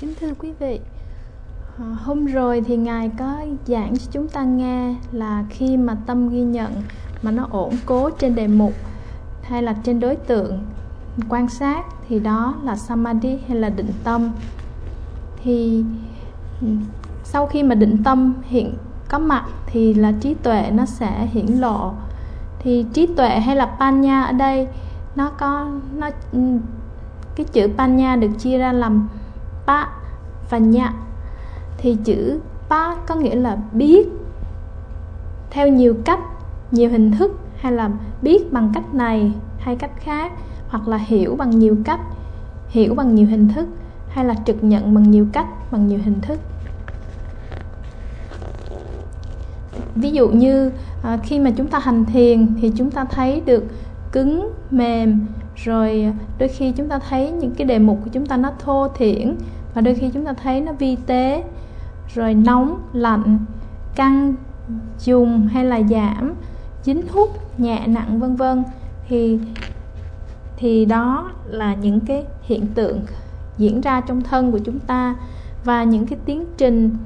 Kính thưa quý vị, à, hôm rồi thì Ngài có giảng cho chúng ta nghe là khi mà tâm ghi nhận mà nó ổn cố trên đề mục hay là trên đối tượng quan sát thì đó là samadhi hay là định tâm. Thì ừ, sau khi mà định tâm hiện có mặt thì là trí tuệ nó sẽ hiển lộ. Thì trí tuệ hay là panya ở đây nó có nó ừ, cái chữ panya được chia ra làm pa và nhạ thì chữ pa có nghĩa là biết. Theo nhiều cách nhiều hình thức hay là biết bằng cách này hay cách khác hoặc là hiểu bằng nhiều cách hiểu bằng nhiều hình thức hay là trực nhận bằng nhiều cách bằng nhiều hình thức. Ví dụ như à, khi mà chúng ta hành thiền thì chúng ta thấy được cứng mềm rồi đôi khi chúng ta thấy những cái đề mục của chúng ta nó thô thiển và đôi khi chúng ta thấy nó vi tế, rồi nóng, lạnh, căng dùng hay là giảm, dính hút nhẹ, nặng, vân vân. Thì thì đó là những cái hiện tượng diễn ra trong thân của chúng ta và những cái tiến trình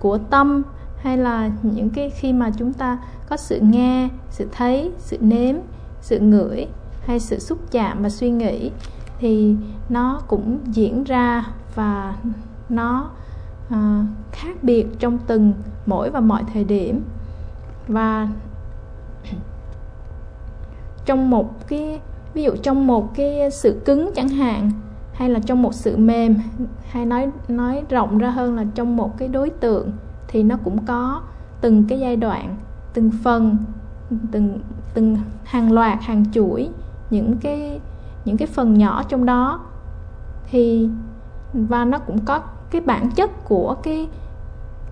của tâm hay là những cái khi mà chúng ta có sự nghe, sự thấy, sự nếm, sự ngửi hay sự xúc chạm và suy nghĩ thì nó cũng diễn ra và nó à, khác biệt trong từng mỗi và mọi thời điểm. Và trong một cái ví dụ trong một cái sự cứng chẳng hạn hay là trong một sự mềm hay nói nói rộng ra hơn là trong một cái đối tượng thì nó cũng có từng cái giai đoạn từng phần từng từng hàng loạt hàng chuỗi những cái những cái phần nhỏ trong đó. Thì, và nó cũng có cái bản chất của cái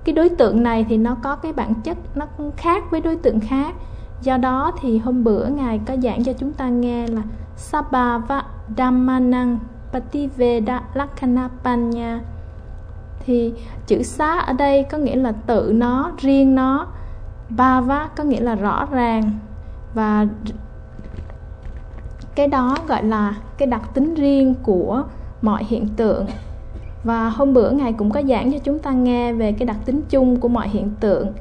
cái đối tượng này thì nó có cái bản chất nó khác với đối tượng khác. Do đó thì hôm bữa ngài có giảng cho chúng ta nghe là Sabhava Dhammanang Pativeda Lakana Panya thì chữ xá ở đây có nghĩa là tự nó, riêng nó. Bava có nghĩa là rõ ràng. Và cái đó gọi là cái đặc tính riêng của mọi hiện tượng. Và hôm bữa ngài cũng có giảng cho chúng ta nghe về cái đặc tính chung của mọi hiện tượng.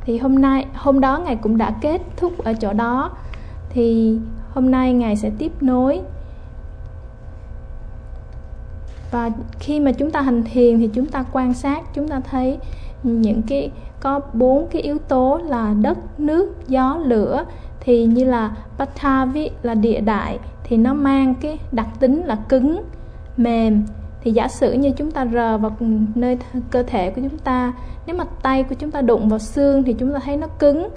Thì hôm nay, hôm đó ngài cũng đã kết thúc ở chỗ đó. Thì hôm nay ngài sẽ tiếp nối. Và khi mà chúng ta hành thiền thì chúng ta quan sát, chúng ta thấy những cái, có bốn cái yếu tố là đất, nước, gió, lửa thì như là Patavi là địa đại, thì nó mang cái đặc tính là cứng, mềm. Thì giả sử như chúng ta rờ vào nơi cơ thể của chúng ta, nếu mà tay của chúng ta đụng vào xương thì chúng ta thấy nó cứng.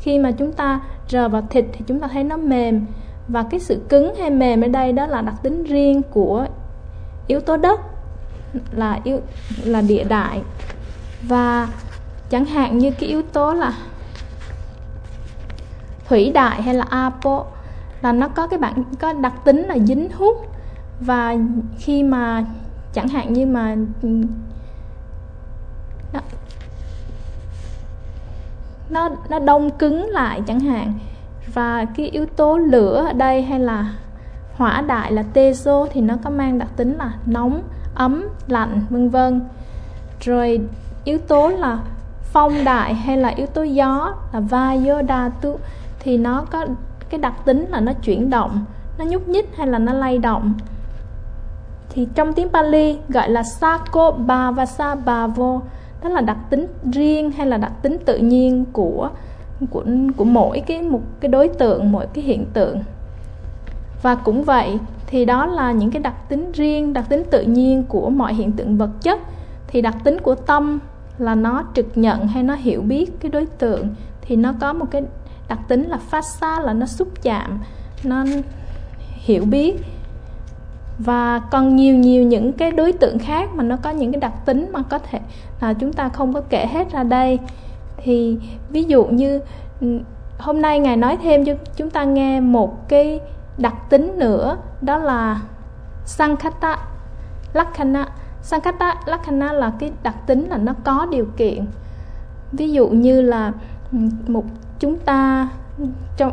Khi mà chúng ta rờ vào thịt thì chúng ta thấy nó mềm. Và cái sự cứng hay mềm ở đây đó là đặc tính riêng của yếu tố đất, là yếu, là địa đại. Và chẳng hạn như cái yếu tố là thủy đại hay là apo là nó có cái bản có đặc tính là dính hút và khi mà chẳng hạn như mà nó nó, nó đông cứng lại chẳng hạn. Và cái yếu tố lửa ở đây hay là hỏa đại là tezo thì nó có mang đặc tính là nóng ấm lạnh vân vân. Rồi yếu tố là phong đại hay là yếu tố gió là vayodhatu thì nó có cái đặc tính là nó chuyển động, nó nhúc nhích hay là nó lay động. Thì trong tiếng Pali gọi là Sako Bhavasa Bhavo đó là đặc tính riêng hay là đặc tính tự nhiên của của của mỗi cái một cái đối tượng, mỗi cái hiện tượng. Và cũng vậy thì đó là những cái đặc tính riêng, đặc tính tự nhiên của mọi hiện tượng vật chất. Thì đặc tính của tâm là nó trực nhận hay nó hiểu biết cái đối tượng, thì nó có một cái đặc tính là phát xa là nó xúc chạm, nó hiểu biết. Và còn nhiều nhiều những cái đối tượng khác mà nó có những cái đặc tính mà có thể là chúng ta không có kể hết ra đây. Thì ví dụ như ừ, hôm nay ngài nói thêm cho chúng ta nghe một cái đặc tính nữa, đó là sankhata lakkhana. sankhata lakkhana là cái đặc tính là nó có điều kiện. Ví dụ như là ừ, một chúng ta trong,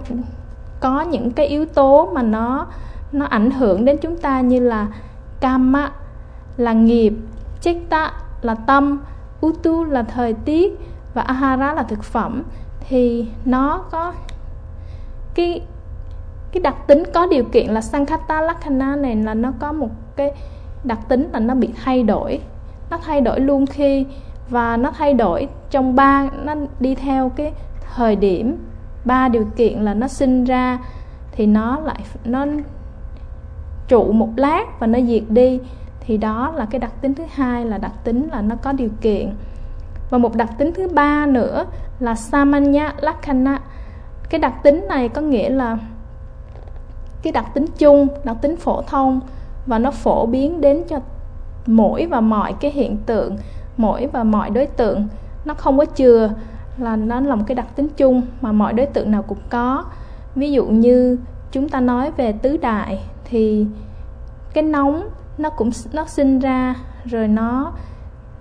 có những cái yếu tố mà nó nó ảnh hưởng đến chúng ta như là karma, là nghiệp, chitta, là tâm, utu, là thời tiết và ahara là thực phẩm, thì nó có cái cái đặc tính có điều kiện là sankhata lakkhana này là nó có một cái đặc tính là nó bị thay đổi, nó thay đổi luôn khi và nó thay đổi. Trong ba, nó đi theo cái thời điểm, ba điều kiện là nó sinh ra thì nó lại nó trụ một lát và nó diệt đi. Thì đó là cái đặc tính thứ hai, là đặc tính là nó có điều kiện. Và một đặc tính thứ ba nữa là samanya lakkhana cái đặc tính này có nghĩa là cái đặc tính chung, đặc tính phổ thông. Và nó phổ biến đến cho mỗi và mọi cái hiện tượng mỗi và mọi đối tượng. Nó không có chừa là nó là một cái đặc tính chung mà mọi đối tượng nào cũng có. Ví dụ như chúng ta nói về tứ đại thì cái nóng nó cũng nó sinh ra rồi nó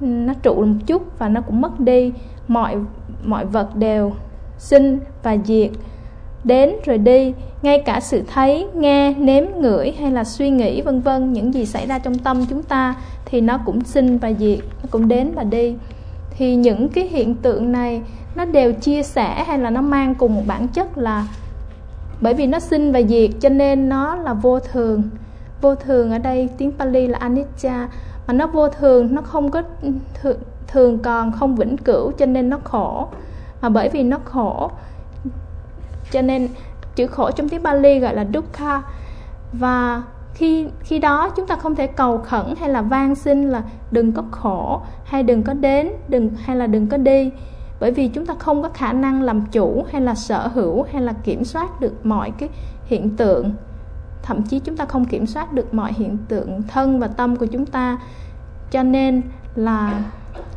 nó trụ một chút và nó cũng mất đi. Mọi mọi vật đều sinh và diệt đến rồi đi ngay cả sự thấy nghe nếm ngửi hay là suy nghĩ vân vân những gì xảy ra trong tâm chúng ta thì nó cũng sinh và diệt nó cũng đến và đi. Thì những cái hiện tượng này nó đều chia sẻ hay là nó mang cùng một bản chất là bởi vì nó sinh và diệt cho nên nó là vô thường. Vô thường ở đây tiếng Pali là anicca mà nó vô thường nó không có thường, thường còn không vĩnh cửu cho nên nó khổ. Mà bởi vì nó khổ cho nên chữ khổ trong tiếng Bali gọi là dukkha. Và khi khi đó chúng ta không thể cầu khẩn hay là van xin là đừng có khổ, hay đừng có đến, đừng, hay là đừng có đi. Bởi vì chúng ta không có khả năng làm chủ hay là sở hữu hay là kiểm soát được mọi cái hiện tượng. Thậm chí chúng ta không kiểm soát được mọi hiện tượng thân và tâm của chúng ta. Cho nên là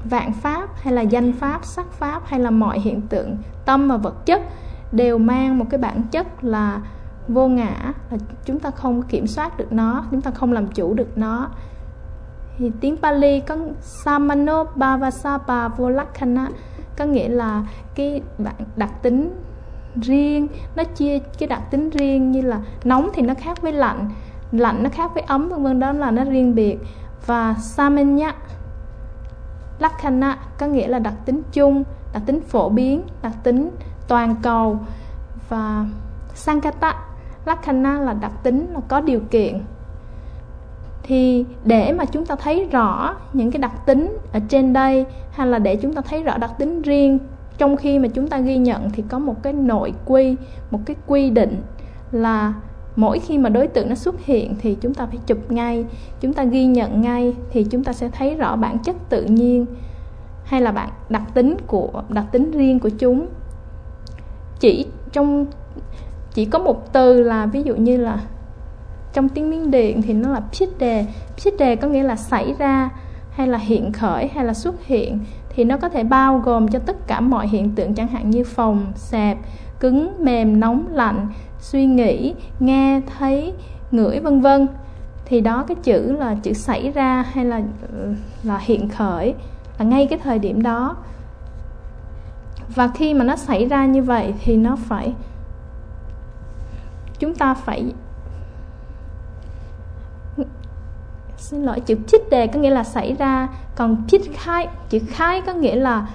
vạn pháp hay là danh pháp, sắc pháp hay là mọi hiện tượng tâm và vật chất đều mang một cái bản chất là vô ngã, là chúng ta không kiểm soát được nó, chúng ta không làm chủ được nó. Thì tiếng Pali có samano bhavasapa volakkhana có nghĩa là cái đặc tính riêng, nó chia cái đặc tính riêng như là nóng thì nó khác với lạnh lạnh nó khác với ấm, vân vân, đó là nó riêng biệt. Và samanya lakhana có nghĩa là đặc tính chung, đặc tính phổ biến, đặc tính toàn cầu. Và sankata lakkhana là đặc tính là có điều kiện. Thì để mà chúng ta thấy rõ những cái đặc tính ở trên đây, hay là để chúng ta thấy rõ đặc tính riêng, trong khi mà chúng ta ghi nhận thì có một cái nội quy, một cái quy định là mỗi khi mà đối tượng nó xuất hiện thì chúng ta phải chụp ngay. Chúng ta ghi nhận ngay thì chúng ta sẽ thấy rõ bản chất tự nhiên, hay là bản đặc tính của, đặc tính riêng của chúng chỉ trong, chỉ có một từ là ví dụ như là trong tiếng miến điện thì nó là pít đề pít đề có nghĩa là xảy ra hay là hiện khởi hay là xuất hiện thì nó có thể bao gồm cho tất cả mọi hiện tượng, chẳng hạn như phòng sẹp cứng, mềm, nóng, lạnh, suy nghĩ, nghe, thấy, ngửi, vân vân. Thì đó, cái chữ là chữ xảy ra hay là là hiện khởi là ngay cái thời điểm đó và khi mà nó xảy ra như vậy thì nó phải, chúng ta phải xin lỗi, chữ chích đề có nghĩa là xảy ra, còn chích khai, chữ khai có nghĩa là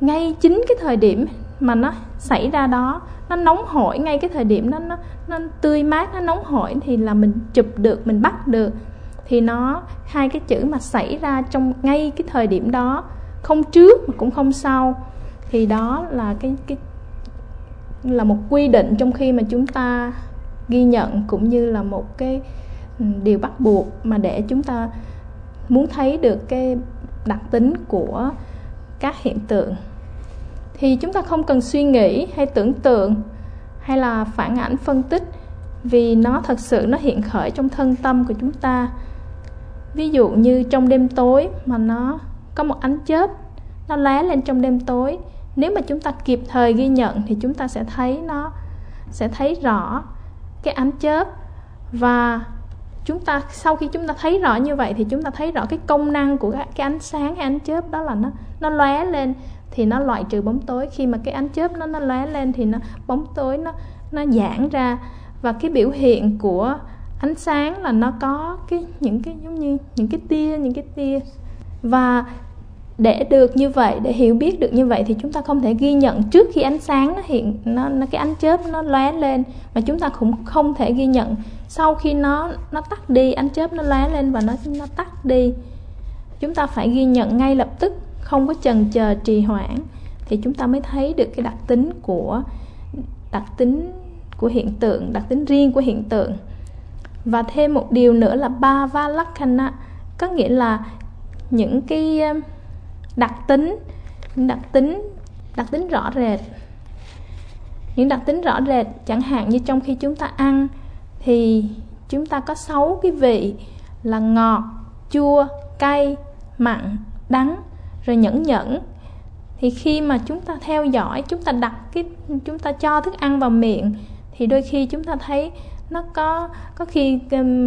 ngay chính cái thời điểm mà nó xảy ra đó, nó nóng hổi ngay cái thời điểm nó nó nó tươi mát, nó nóng hổi thì là mình chụp được, mình bắt được. Thì nó, hai cái chữ mà xảy ra trong ngay cái thời điểm đó, không trước mà cũng không sau thì đó là cái cái, là một quy định trong khi mà chúng ta ghi nhận cũng như là một cái ừ, điều bắt buộc mà để chúng ta muốn thấy được cái đặc tính của các hiện tượng. Thì chúng ta không cần suy nghĩ hay tưởng tượng hay là phản ảnh phân tích vì nó thật sự nó hiện khởi trong thân tâm của chúng ta. Ví dụ như trong đêm tối mà nó có một ánh chớp, nó lóe lên trong đêm tối nếu mà chúng ta kịp thời ghi nhận thì chúng ta sẽ thấy nó, sẽ thấy rõ cái ánh chớp. Và chúng ta, sau khi chúng ta thấy rõ như vậy thì chúng ta thấy rõ cái công năng của cái ánh sáng, cái ánh chớp đó là nó nó lóe lên thì nó loại trừ bóng tối. Khi mà cái ánh chớp nó nó lóe lên thì nó, bóng tối nó nó giãn ra. Và cái biểu hiện của ánh sáng là nó có cái, những cái giống như những cái tia, những cái tia. Và để được như vậy để hiểu biết được như vậy thì chúng ta không thể ghi nhận trước khi ánh sáng nó hiện nó, nó cái ánh chớp nó lóe lên. Mà chúng ta cũng không thể ghi nhận sau khi nó nó tắt đi ánh chớp nó lóe lên và nó nó tắt đi. Chúng ta phải ghi nhận ngay lập tức không có chần chờ trì hoãn thì chúng ta mới thấy được cái đặc tính của đặc tính của hiện tượng đặc tính riêng của hiện tượng. Và thêm một điều nữa là ba va lakkhana có nghĩa là những cái đặc tính những đặc tính đặc tính rõ rệt. Những đặc tính rõ rệt, chẳng hạn như trong khi chúng ta ăn, thì chúng ta có sáu cái vị là ngọt, chua, cay, mặn, đắng, rồi nhẫn nhẫn. Thì khi mà chúng ta theo dõi, chúng ta đặt cái, chúng ta cho thức ăn vào miệng, thì đôi khi chúng ta thấy nó có có khi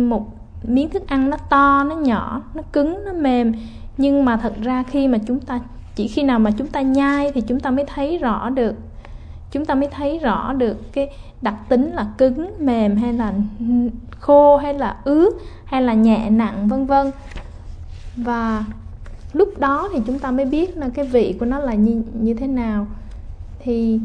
một miếng thức ăn nó to, nó nhỏ, nó cứng, nó mềm nhưng mà thật ra khi mà chúng ta, chỉ khi nào mà chúng ta nhai thì chúng ta mới thấy rõ được. Chúng ta mới thấy rõ được cái đặc tính là cứng, mềm hay là khô hay là ướt hay là nhẹ nặng, vân vân. Và lúc đó thì chúng ta mới biết là cái vị của nó là như như thế nào. Thì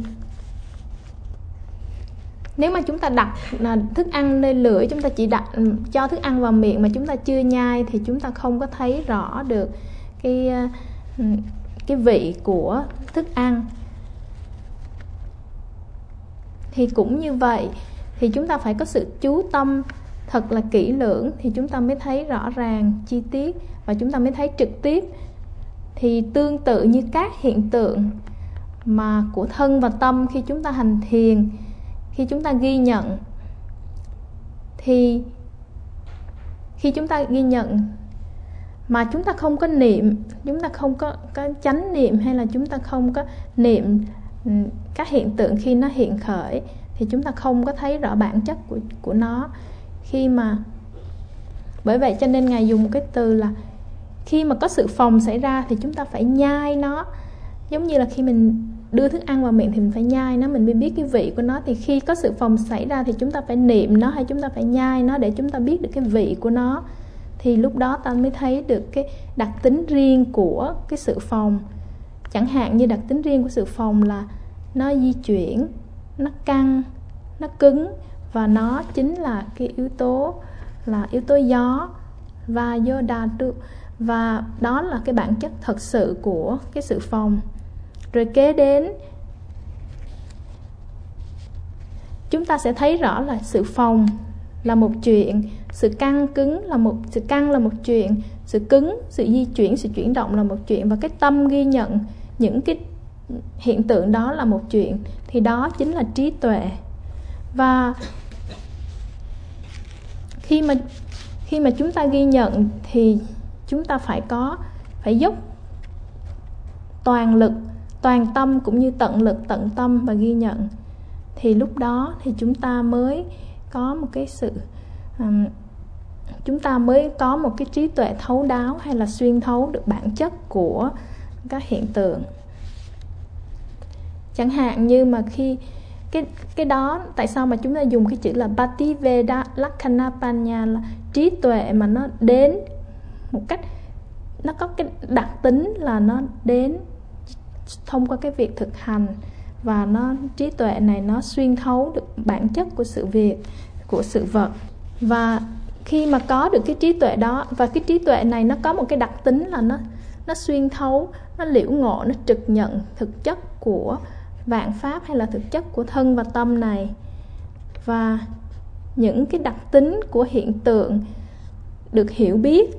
nếu mà chúng ta đặt à, thức ăn lên lưỡi chúng ta chỉ đặt ừ, cho thức ăn vào miệng mà chúng ta chưa nhai thì chúng ta không có thấy rõ được cái à, ừ, cái vị của thức ăn. Thì cũng như vậy, thì chúng ta phải có sự chú tâm thật là kỹ lưỡng thì chúng ta mới thấy rõ ràng chi tiết và chúng ta mới thấy trực tiếp. Thì tương tự như các hiện tượng mà của thân và tâm khi chúng ta hành thiền khi chúng ta ghi nhận, thì khi chúng ta ghi nhận mà chúng ta không có niệm, chúng ta không có có chánh niệm hay là chúng ta không có niệm ừ, các hiện tượng khi nó hiện khởi, thì chúng ta không có thấy rõ bản chất của của nó. Khi mà, bởi vậy cho nên ngài dùng cái từ là khi mà có sự phòng xảy ra thì chúng ta phải nhai nó. Giống như là khi mình đưa thức ăn vào miệng thì mình phải nhai nó, mình mới biết cái vị của nó. Thì khi có sự phòng xảy ra thì chúng ta phải niệm nó hay chúng ta phải nhai nó để chúng ta biết được cái vị của nó. Thì lúc đó ta mới thấy được cái đặc tính riêng của cái sự phòng chẳng hạn như đặc tính riêng của sự phòng là nó di chuyển, nó căng, nó cứng và nó chính là cái yếu tố, là yếu tố gió và yoda và đó là cái bản chất thật sự của cái sự phòng rồi kế đến, chúng ta sẽ thấy rõ là sự phòng là một chuyện, sự căng cứng là một, sự căng là một chuyện, sự cứng, sự di chuyển, sự chuyển động là một chuyện. Và cái tâm ghi nhận những cái hiện tượng đó là một chuyện, thì đó chính là trí tuệ. Và khi mà khi mà chúng ta ghi nhận thì chúng ta phải có, phải dốc toàn lực toàn tâm cũng như tận lực tận tâm và ghi nhận. Thì lúc đó thì chúng ta mới có một cái sự um, chúng ta mới có một cái trí tuệ thấu đáo hay là xuyên thấu được bản chất của các hiện tượng. Chẳng hạn như mà khi cái cái đó tại sao mà chúng ta dùng cái chữ là Bhativeda Lakhana Panya là trí tuệ mà nó đến một cách nó có cái đặc tính là nó đến thông qua cái việc thực hành và nó, trí tuệ này nó xuyên thấu được bản chất của sự việc, của sự vật. Và khi mà có được cái trí tuệ đó, và cái trí tuệ này nó có một cái đặc tính là nó nó xuyên thấu, nó liễu ngộ, nó trực nhận thực chất của vạn pháp hay là thực chất của thân và tâm này. Và những cái đặc tính của hiện tượng được hiểu biết,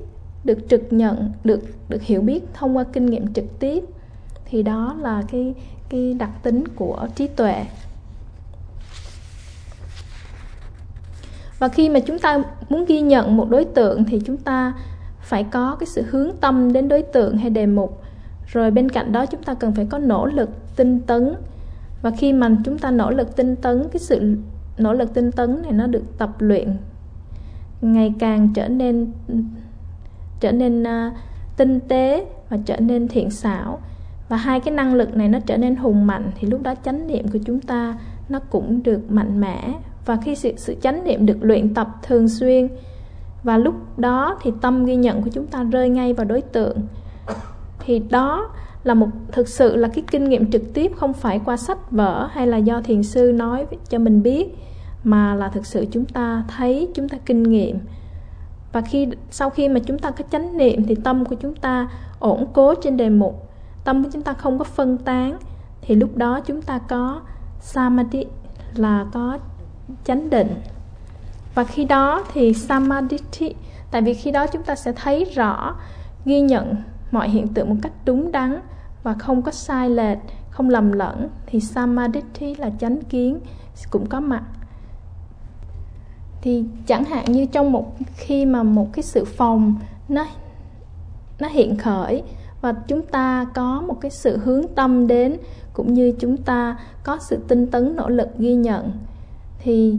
được trực nhận, được được hiểu biết thông qua kinh nghiệm trực tiếp thì đó là cái cái đặc tính của trí tuệ. Và khi mà chúng ta muốn ghi nhận một đối tượng thì chúng ta phải có cái sự hướng tâm đến đối tượng hay đề mục. Rồi bên cạnh đó chúng ta cần phải có nỗ lực tinh tấn. Và khi mà chúng ta nỗ lực tinh tấn cái sự nỗ lực tinh tấn này nó được tập luyện ngày càng trở nên trở nên uh, tinh tế và trở nên thiện xảo và hai cái năng lực này nó trở nên hùng mạnh thì lúc đó chánh niệm của chúng ta nó cũng được mạnh mẽ. Và khi sự, sự chánh niệm được luyện tập thường xuyên và lúc đó thì tâm ghi nhận của chúng ta rơi ngay vào đối tượng thì đó là một thực sự là cái kinh nghiệm trực tiếp không phải qua sách vở hay là do thiền sư nói cho mình biết mà là thực sự chúng ta thấy chúng ta kinh nghiệm. Và khi sau khi mà chúng ta có chánh niệm thì tâm của chúng ta ổn cố trên đề mục tâm của chúng ta không có phân tán, thì lúc đó chúng ta có samadhi, là có chánh định. Và khi đó thì samadhi, tại vì khi đó chúng ta sẽ thấy rõ, ghi nhận mọi hiện tượng một cách đúng đắn và không có sai lệch, không lầm lẫn, thì samadhi là chánh kiến, cũng có mặt. Thì chẳng hạn như trong một, khi mà một cái sự phòng nó nó hiện khởi và chúng ta có một cái sự hướng tâm đến, cũng như chúng ta có sự tinh tấn, nỗ lực ghi nhận. Thì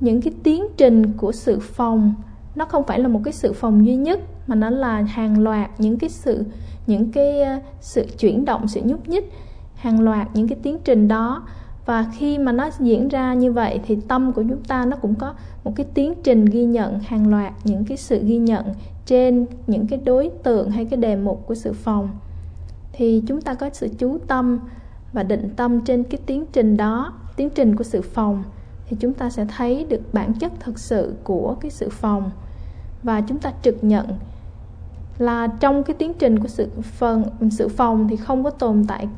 những cái tiến trình của sự phòng, nó không phải là một cái sự phòng duy nhất, mà nó là hàng loạt những cái sự, những cái ờ, sự chuyển động, sự nhúc nhích, hàng loạt những cái tiến trình đó và khi mà nó diễn ra như vậy thì tâm của chúng ta nó cũng có một cái tiến trình ghi nhận hàng loạt những cái sự ghi nhận trên những cái đối tượng hay cái đề mục của sự phòng. Thì chúng ta có sự chú tâm và định tâm trên cái tiến trình đó, tiến trình của sự phòng. Thì chúng ta sẽ thấy được bản chất thực sự của cái sự phòng. Và chúng ta trực nhận là trong cái tiến trình của sự phần, sự phòng thì không có tồn tại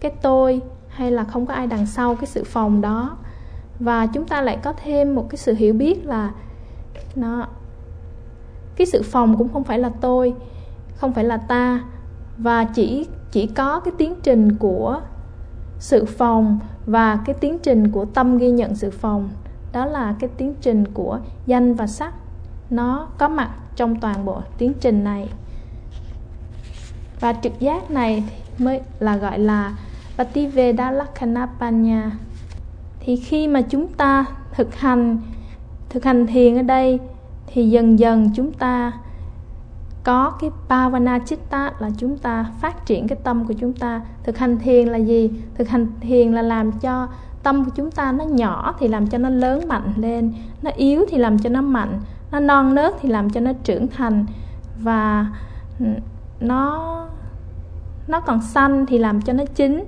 cái tôi hay là không có ai đằng sau cái sự phòng đó. Và chúng ta lại có thêm một cái sự hiểu biết là nó, cái sự phòng cũng không phải là tôi, không phải là ta. Và chỉ chỉ có cái tiến trình của sự phòng và cái tiến trình của tâm ghi nhận sự phòng. Đó là cái tiến trình của danh và sắc. Nó có mặt trong toàn bộ tiến trình này. Và trực giác này mới là gọi là Pativeda Lakhana Panya thì khi mà chúng ta thực hành thực hành thiền ở đây, thì dần dần chúng ta có cái Pavana Chitta là chúng ta phát triển cái tâm của chúng ta. Thực hành thiền là gì? Thực hành thiền là làm cho tâm của chúng ta nó nhỏ thì làm cho nó lớn mạnh lên, nó yếu thì làm cho nó mạnh, nó non nớt thì làm cho nó trưởng thành. Và ừ, nó nó còn xanh thì làm cho nó chín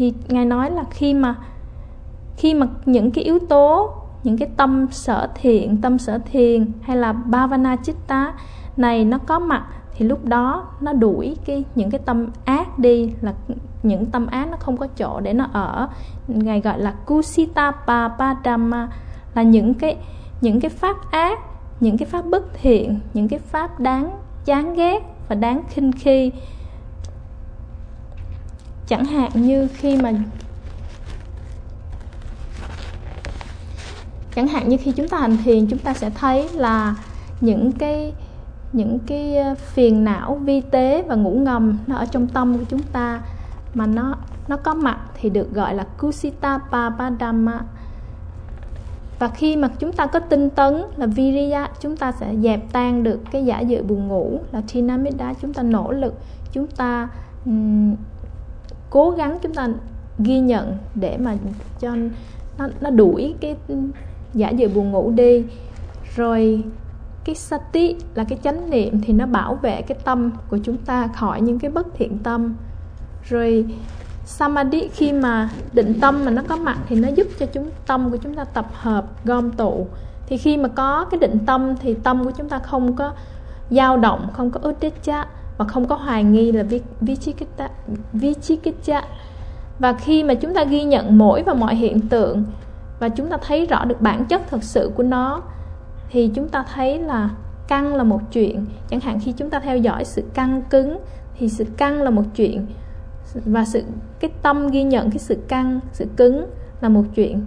thì ngài nói là khi mà khi mà những cái yếu tố, những cái tâm sở thiện, tâm sở thiền hay là bhavana chitta này nó có mặt thì lúc đó nó đuổi cái, những cái tâm ác đi, là những tâm ác nó không có chỗ để nó ở. Ngài gọi là kusita papadama là những cái những cái pháp ác, những cái pháp bất thiện, những cái pháp đáng, chán ghét và đáng khinh khi chẳng hạn như khi mà chẳng hạn như khi chúng ta hành thiền chúng ta sẽ thấy là những cái những cái ờ, phiền não vi tế và ngủ ngầm nó ở trong tâm của chúng ta mà nó nó có mặt thì được gọi là kusita papadama. Và khi mà chúng ta có tinh tấn là viriya chúng ta sẽ dẹp tan được cái giả dự buồn ngủ là tinamida chúng ta nỗ lực chúng ta um, cố gắng chúng ta ghi nhận để mà cho nó, nó đuổi cái giả dự buồn ngủ đi. Rồi cái sati là cái chánh niệm thì nó bảo vệ cái tâm của chúng ta khỏi những cái bất thiện tâm. Rồi samadhi khi mà định tâm mà nó có mặt thì nó giúp cho chúng tâm của chúng ta tập hợp gom tụ. Thì khi mà có cái định tâm thì tâm của chúng ta không có dao động không có ức uddhacca và không có hoài nghi là vichikita vichikita và khi mà chúng ta ghi nhận mỗi và mọi hiện tượng và chúng ta thấy rõ được bản chất thật sự của nó, thì chúng ta thấy là căng là một chuyện. Chẳng hạn khi chúng ta theo dõi sự căng cứng, thì sự căng là một chuyện. Và sự, cái tâm ghi nhận cái sự căng, sự cứng là một chuyện.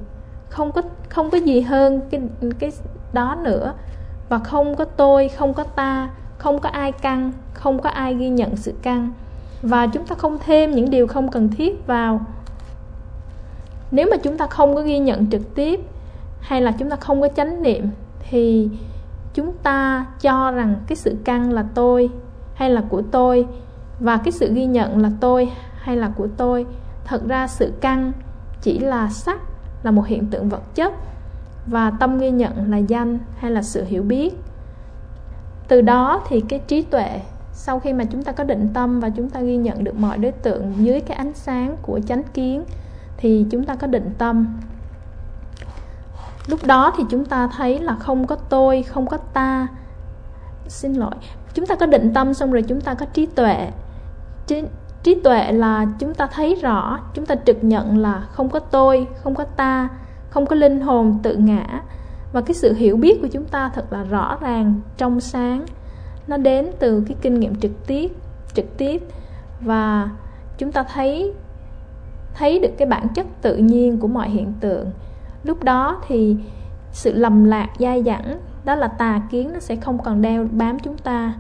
Không có không có gì hơn cái cái đó nữa. Và không có tôi, không có ta không có ai căng, không có ai ghi nhận sự căng. Và chúng ta không thêm những điều không cần thiết vào. Nếu mà chúng ta không có ghi nhận trực tiếp, hay là chúng ta không có chánh niệm, thì chúng ta cho rằng cái sự căng là tôi hay là của tôi, và cái sự ghi nhận là tôi hay là của tôi, thật ra sự căng chỉ là sắc, là một hiện tượng vật chất, và tâm ghi nhận là danh hay là sự hiểu biết từ đó thì cái trí tuệ sau khi mà chúng ta có định tâm và chúng ta ghi nhận được mọi đối tượng dưới cái ánh sáng của chánh kiến thì chúng ta có định tâm. Lúc đó thì chúng ta thấy là không có tôi không có ta. Xin lỗi. Chúng ta có định tâm xong rồi chúng ta có trí tuệ. Trí, trí tuệ là chúng ta thấy rõ chúng ta trực nhận là không có tôi không có ta không có linh hồn tự ngã và cái sự hiểu biết của chúng ta thật là rõ ràng, trong sáng. Nó đến từ cái kinh nghiệm trực tiếp trực tiếp. Và chúng ta thấy thấy được cái bản chất tự nhiên của mọi hiện tượng. Lúc đó thì sự lầm lạc dai dẳng, đó là tà kiến, nó sẽ không còn đeo bám chúng ta.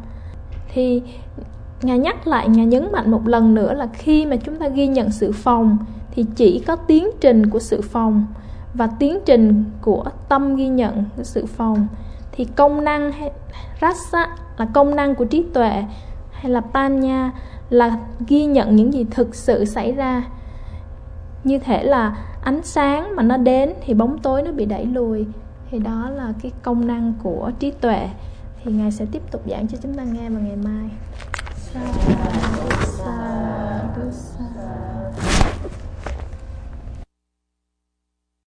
Thì ngài nhắc lại, ngài nhấn mạnh một lần nữa là khi mà chúng ta ghi nhận sự phòng, thì chỉ có tiến trình của sự phòng và tiến trình của tâm ghi nhận của sự phòng. Thì công năng hay rasa là công năng của trí tuệ hay là panya là ghi nhận những gì thực sự xảy ra. Như thể là ánh sáng mà nó đến thì bóng tối nó bị đẩy lùi. Thì đó là cái công năng của trí tuệ. Thì ngài sẽ tiếp tục giảng cho chúng ta nghe vào ngày mai. Sao?